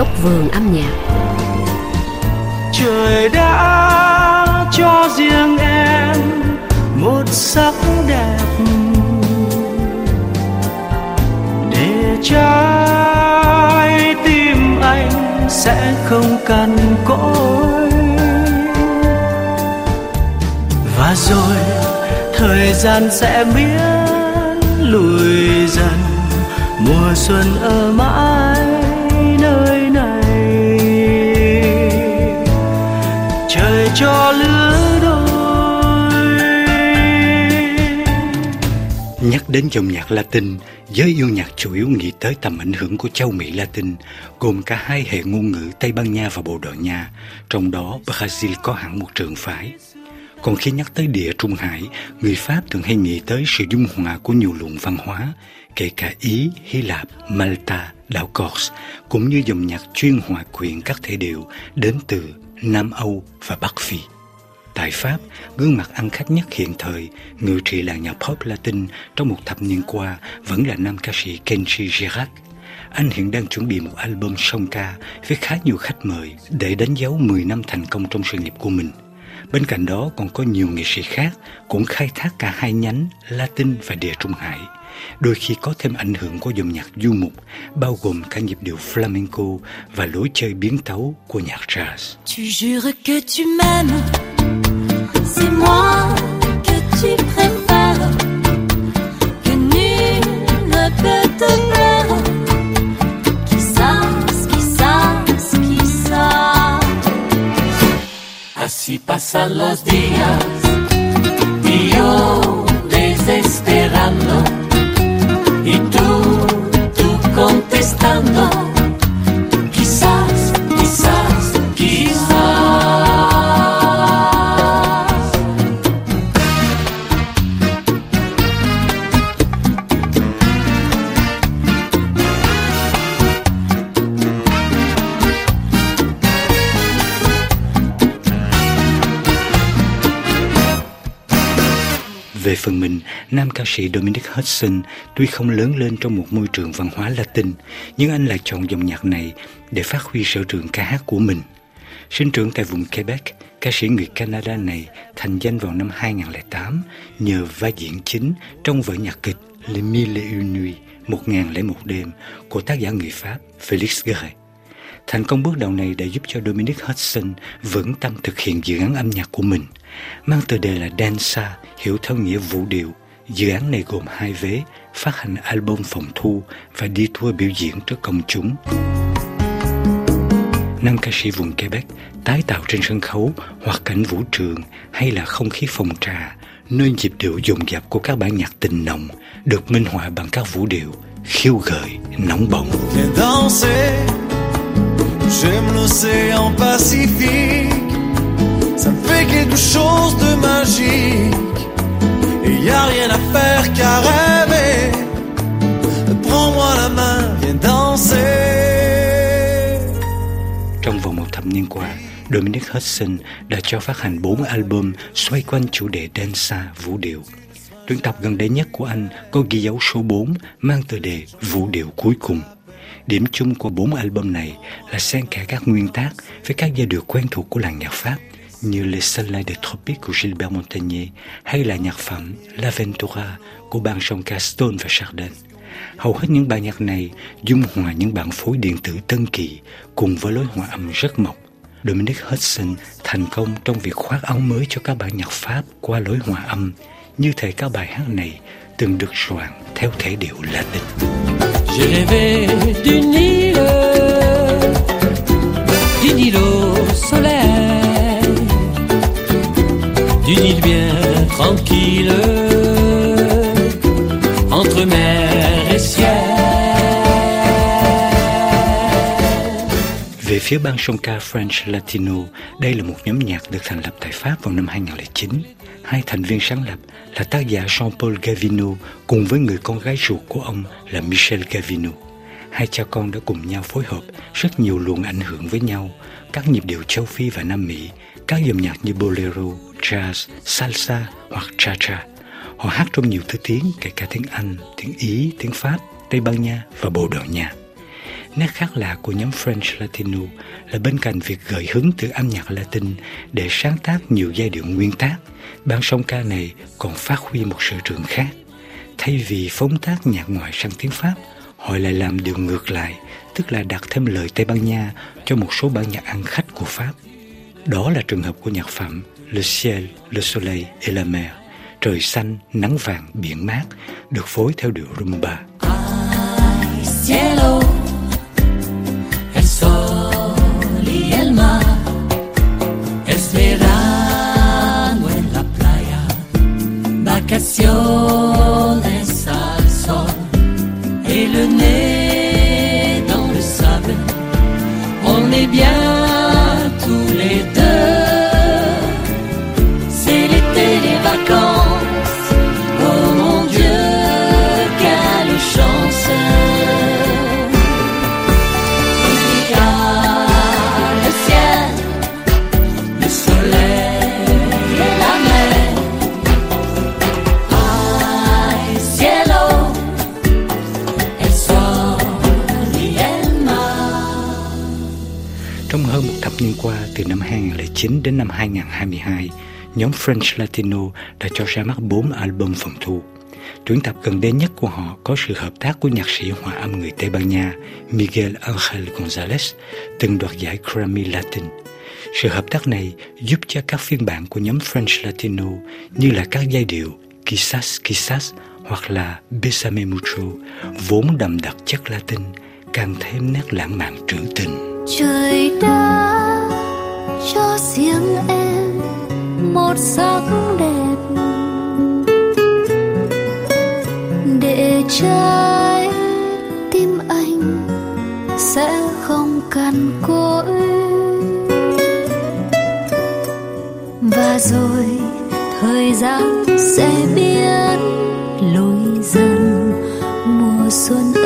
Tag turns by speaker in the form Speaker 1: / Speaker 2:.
Speaker 1: góc vườn âm nhạc.
Speaker 2: Trời đã cho riêng em một sắc đẹp. Để trái tim anh sẽ không cần cỗi. Và rồi thời gian sẽ biến lùi dần. Mùa xuân ở mãi cho lứa đôi
Speaker 3: Nhắc đến dòng nhạc Latin, giới yêu nhạc chủ yếu nghĩ tới tầm ảnh hưởng của châu Mỹ Latin, gồm cả hai hệ ngôn ngữ Tây Ban Nha và Bồ Đào Nha, trong đó Brazil có hẳn một trường phái. Còn khi nhắc tới địa Trung Hải, người Pháp thường hay nghĩ tới sự dung hòa của nhiều luồng văn hóa, kể cả Ý, Hy Lạp, Malta, đảo Corse, cũng như dòng nhạc chuyên hòa quyện các thể điệu đến từ Nam Âu và Bắc Phi. Tại Pháp, gương mặt ăn khách nhất hiện thời, ngự trị làng nhạc pop Latin trong một thập niên qua vẫn là nam ca sĩ Kenji Girac. Anh hiện đang chuẩn bị một album song ca với khá nhiều khách mời để đánh dấu 10 năm thành công trong sự nghiệp của mình. Bên cạnh đó còn có nhiều nghệ sĩ khác cũng khai thác cả hai nhánh Latin và Địa Trung Hải. Đôi khi có thêm ảnh hưởng của dòng nhạc du mục, bao gồm cả nhịp điệu flamenco và lối chơi biến tấu của nhạc jazz.
Speaker 4: Tu jures que tu m'aimes, c'est moi
Speaker 2: pasan los días. Y yo
Speaker 3: Về phần mình, nam ca sĩ Dominic Hudson tuy không lớn lên trong một môi trường văn hóa Latin, nhưng anh lại chọn dòng nhạc này để phát huy sở trường ca hát của mình. Sinh trưởng tại vùng Quebec, ca sĩ người Canada này thành danh vào năm 2008 nhờ vai diễn chính trong vở nhạc kịch Les Mille et Une Nuits, một ngàn lẻ một đêm của tác giả người Pháp Félix Guéret. Thành công bước đầu này đã giúp cho Dominic Hudson vững tâm thực hiện dự án âm nhạc của mình. Mang tựa đề là Dansa, hiểu theo nghĩa vũ điệu. Dự án này gồm hai vế, phát hành album phòng thu và đi tour biểu diễn trước công chúng. Nam ca sĩ vùng Quebec tái tạo trên sân khấu hoặc cảnh vũ trường hay là không khí phòng trà, nơi nhịp điệu dồn dập của các bản nhạc tình nồng được minh họa bằng các vũ điệu khiêu gợi, nóng bỏng.
Speaker 5: J'aime l'océan Pacifique. Ça me fait quelque chose de magique. Et y a rien à faire qu'à rêver. Prends-moi la main, viens danser.
Speaker 3: Trong vòng một thập niên qua, Dominic Hudson đã cho phát hành 4 album xoay quanh chủ đề Dansa vũ điệu. Tuyển tập gần đây nhất của anh có ghi dấu số 4 mang tựa đề Vũ điệu cuối cùng. Điểm chung của bốn album này là xen kẽ các nguyên tác với các giai điệu quen thuộc của làng nhạc Pháp như Les Soleils des Tropiques của Gilbert Montagnier hay là nhạc phẩm La Ventura của ban song ca Stone và Chardin. Hầu hết những bài nhạc này dung hòa những bản phối điện tử tân kỳ cùng với lối hòa âm rất mộc. Dominic Hudson thành công trong việc khoác áo mới cho các bản nhạc Pháp qua lối hòa âm, như thể các bài hát này từng được soạn theo thể điệu Latin.
Speaker 2: J'ai rêvé d'une île,
Speaker 3: phía ban song ca French Latino, đây là một nhóm nhạc được thành lập tại Pháp vào năm 2009. Hai thành viên sáng lập là tác giả Jean-Paul Gavino cùng với người con gái ruột của ông là Michel Gavino. Hai cha con đã cùng nhau phối hợp rất nhiều luồng ảnh hưởng với nhau, các nhịp điệu châu Phi và Nam Mỹ, các dòng nhạc như bolero, jazz, salsa hoặc cha-cha. Họ hát trong nhiều thứ tiếng, kể cả tiếng Anh, tiếng Ý, tiếng Pháp, Tây Ban Nha và Bồ Đào Nha. Nét khác lạ của nhóm French Latino là bên cạnh việc gợi hứng từ âm nhạc Latin để sáng tác nhiều giai điệu nguyên tác, ban song ca này còn phát huy một sự trường khác. Thay vì phóng tác nhạc ngoại sang tiếng Pháp, họ lại làm điều ngược lại, tức là đặt thêm lời Tây Ban Nha cho một số bản nhạc ăn khách của Pháp. Đó là trường hợp của nhạc phẩm Le ciel, le soleil et la mer, trời xanh, nắng vàng, biển mát, được phối theo điệu rumba.
Speaker 2: Ay, cielo, vacaciones al sol, et le nez dans le sable, on est bien
Speaker 3: Trong hơn một thập niên qua, từ năm 2009 đến năm 2022, nhóm French Latino đã cho ra mắt 4 album phòng thu. Tuyển tập gần đây nhất của họ có sự hợp tác của nhạc sĩ hòa âm người Tây Ban Nha Miguel Ángel González, từng đoạt giải Grammy Latin. Sự hợp tác này giúp cho các phiên bản của nhóm French Latino như là các giai điệu Quizás Quizás hoặc là Besame Mucho vốn đậm đặc chất Latin càng thêm nét lãng mạn trữ tình
Speaker 4: trời đã cho riêng em một sắc đẹp. Để trái tim anh sẽ không cằn cỗi. Và rồi thời gian sẽ biến lối dần mùa xuân